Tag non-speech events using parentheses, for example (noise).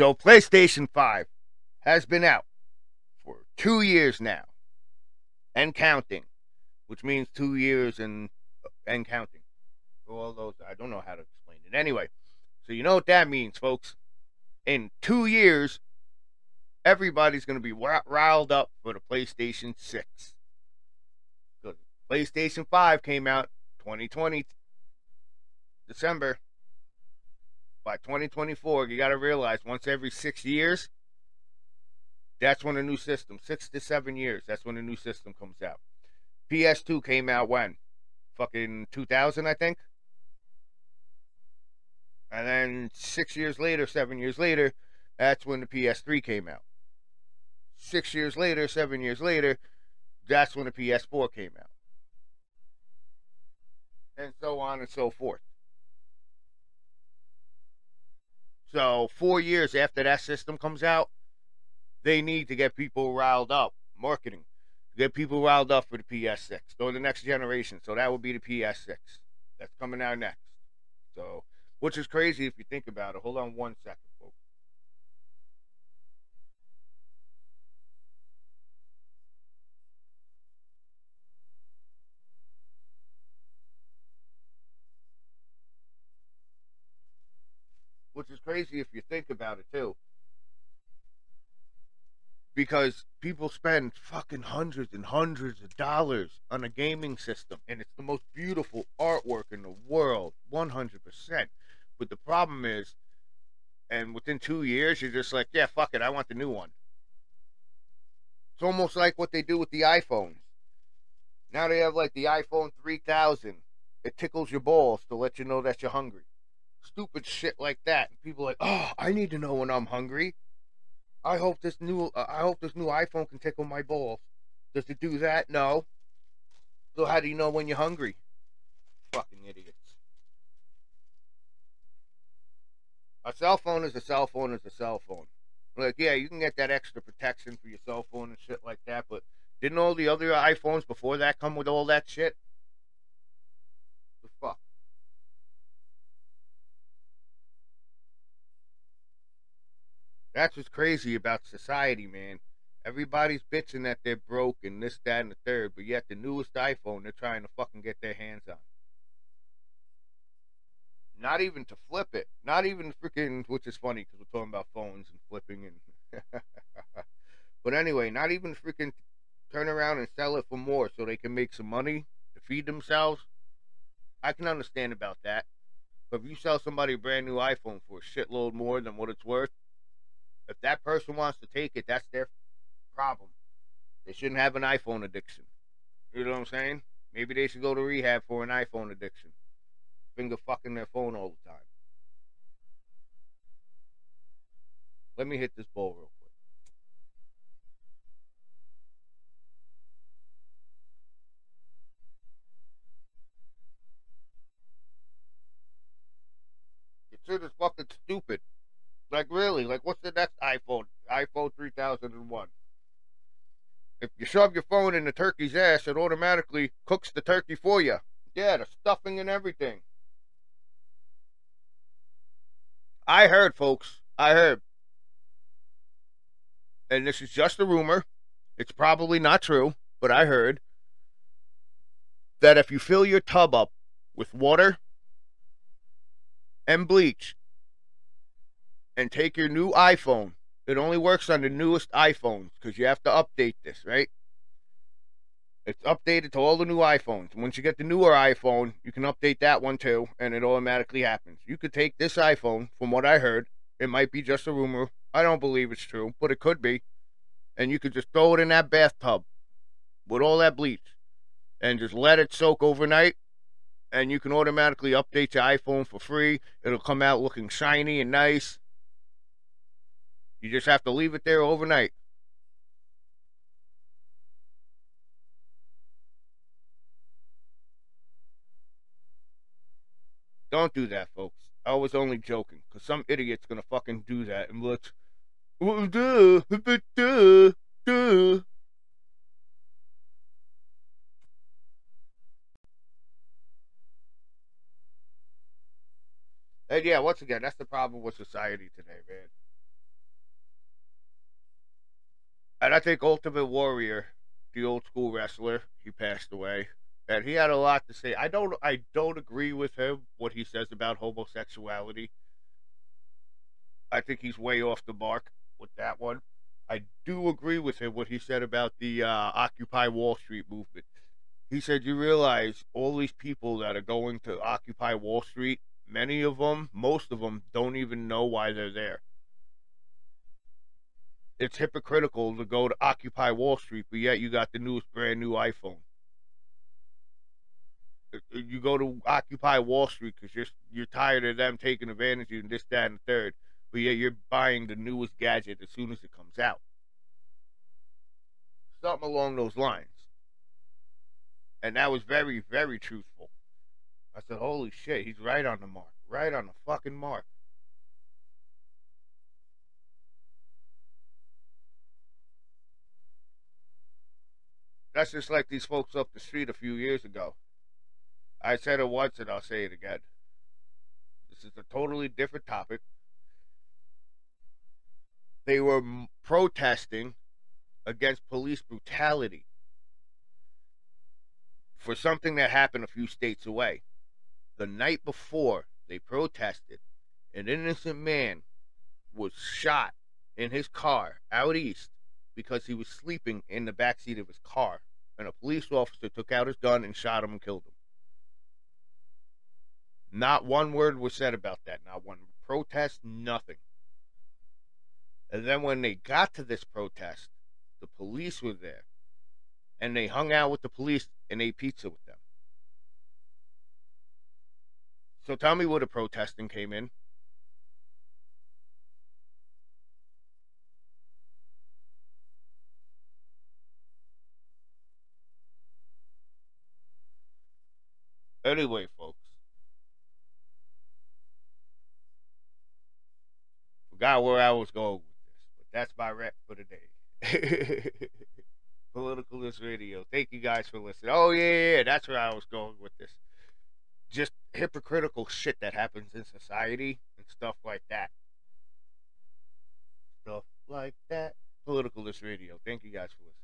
So PlayStation 5 has been out for two years now and counting, which means two years and and counting. All those, I don't know how to explain it. Anyway, so you know what that means, folks. In two years, everybody's going to be riled up for the PlayStation 6. Because PlayStation 5 came out 2020 December. By 2024, you got to realize once every six years, that's when a new system, six to seven years, that's when a new system comes out. PS2 came out when? Fucking 2000, I think. And then six years later, seven years later, that's when the PS3 came out. Six years later, seven years later, that's when the PS4 came out. And so on and so forth. So, four years after that system comes out, they need to get people riled up. Marketing. Get people riled up for the PS6. Or the next generation. So that would be the PS6. That's coming out next. So, which is crazy if you think about it. Hold on one second, folks. Which is crazy if you think about it too. Because people spend fucking hundreds and hundreds of dollars on a gaming system and it's the most beautiful artwork in the world 100% but the problem is and within two years you're just like yeah fuck it i want the new one. It's almost like what they do with the iphones. Now they have like the iphone 3000 it tickles your balls to let you know that you're hungry stupid shit like that people like oh i need to know when i'm hungry I hope this new uh, I hope this new iPhone can tickle my balls. Does it do that? No. So how do you know when you're hungry? Fucking idiots. A cell phone is a cell phone is a cell phone. Like, yeah, you can get that extra protection for your cell phone and shit like that, but didn't all the other iPhones before that come with all that shit? The fuck? That's what's crazy about society, man. Everybody's bitching that they're broke and this, that, and the third, but yet the newest iPhone they're trying to fucking get their hands on. Not even to flip it. Not even freaking, which is funny because we're talking about phones and flipping and. (laughs) but anyway, not even freaking turn around and sell it for more so they can make some money to feed themselves. I can understand about that. But if you sell somebody a brand new iPhone for a shitload more than what it's worth, if that person wants to take it, that's their problem. They shouldn't have an iPhone addiction. You know what I'm saying? Maybe they should go to rehab for an iPhone addiction. Finger fucking their phone all the time. Let me hit this bowl real quick. It's just fucking stupid. Like really, like what's the next iPhone? iPhone 3001. If you shove your phone in the turkey's ass, it automatically cooks the turkey for you. Yeah, the stuffing and everything. I heard, folks. I heard. And this is just a rumor. It's probably not true, but I heard that if you fill your tub up with water and bleach and take your new iPhone. It only works on the newest iPhones because you have to update this, right? It's updated to all the new iPhones. Once you get the newer iPhone, you can update that one too, and it automatically happens. You could take this iPhone, from what I heard, it might be just a rumor. I don't believe it's true, but it could be. And you could just throw it in that bathtub with all that bleach and just let it soak overnight. And you can automatically update your iPhone for free. It'll come out looking shiny and nice. You just have to leave it there overnight. Don't do that, folks. I was only joking, because some idiot's gonna fucking do that and duh, duh. And yeah, once again, that's the problem with society today, man. And I think Ultimate Warrior, the old school wrestler, he passed away. And he had a lot to say. I don't I don't agree with him what he says about homosexuality. I think he's way off the mark with that one. I do agree with him what he said about the uh, Occupy Wall Street movement. He said, You realize all these people that are going to Occupy Wall Street, many of them, most of them, don't even know why they're there. It's hypocritical to go to Occupy Wall Street, but yet you got the newest brand new iPhone. You go to Occupy Wall Street because you're, you're tired of them taking advantage of you and this, that, and the third but yet you're buying the newest gadget as soon as it comes out. Something along those lines. And that was very, very truthful. I said, holy shit, he's right on the mark. Right on the fucking mark. That's just like these folks up the street a few years ago. I said it once and I'll say it again. This is a totally different topic they were protesting against police brutality for something that happened a few states away. The night before they protested, an innocent man was shot in his car out east because he was sleeping in the back seat of his car, and a police officer took out his gun and shot him and killed him. Not one word was said about that. Not one protest, nothing. And then when they got to this protest, the police were there. And they hung out with the police and ate pizza with them. So tell me where the protesting came in. Anyway, folks. Forgot where I was going with this, but that's my rap for the day. (laughs) Politicalist Radio. Thank you guys for listening. Oh yeah, yeah, that's where I was going with this. Just hypocritical shit that happens in society and stuff like that. Stuff like that. Politicalist Radio. Thank you guys for listening.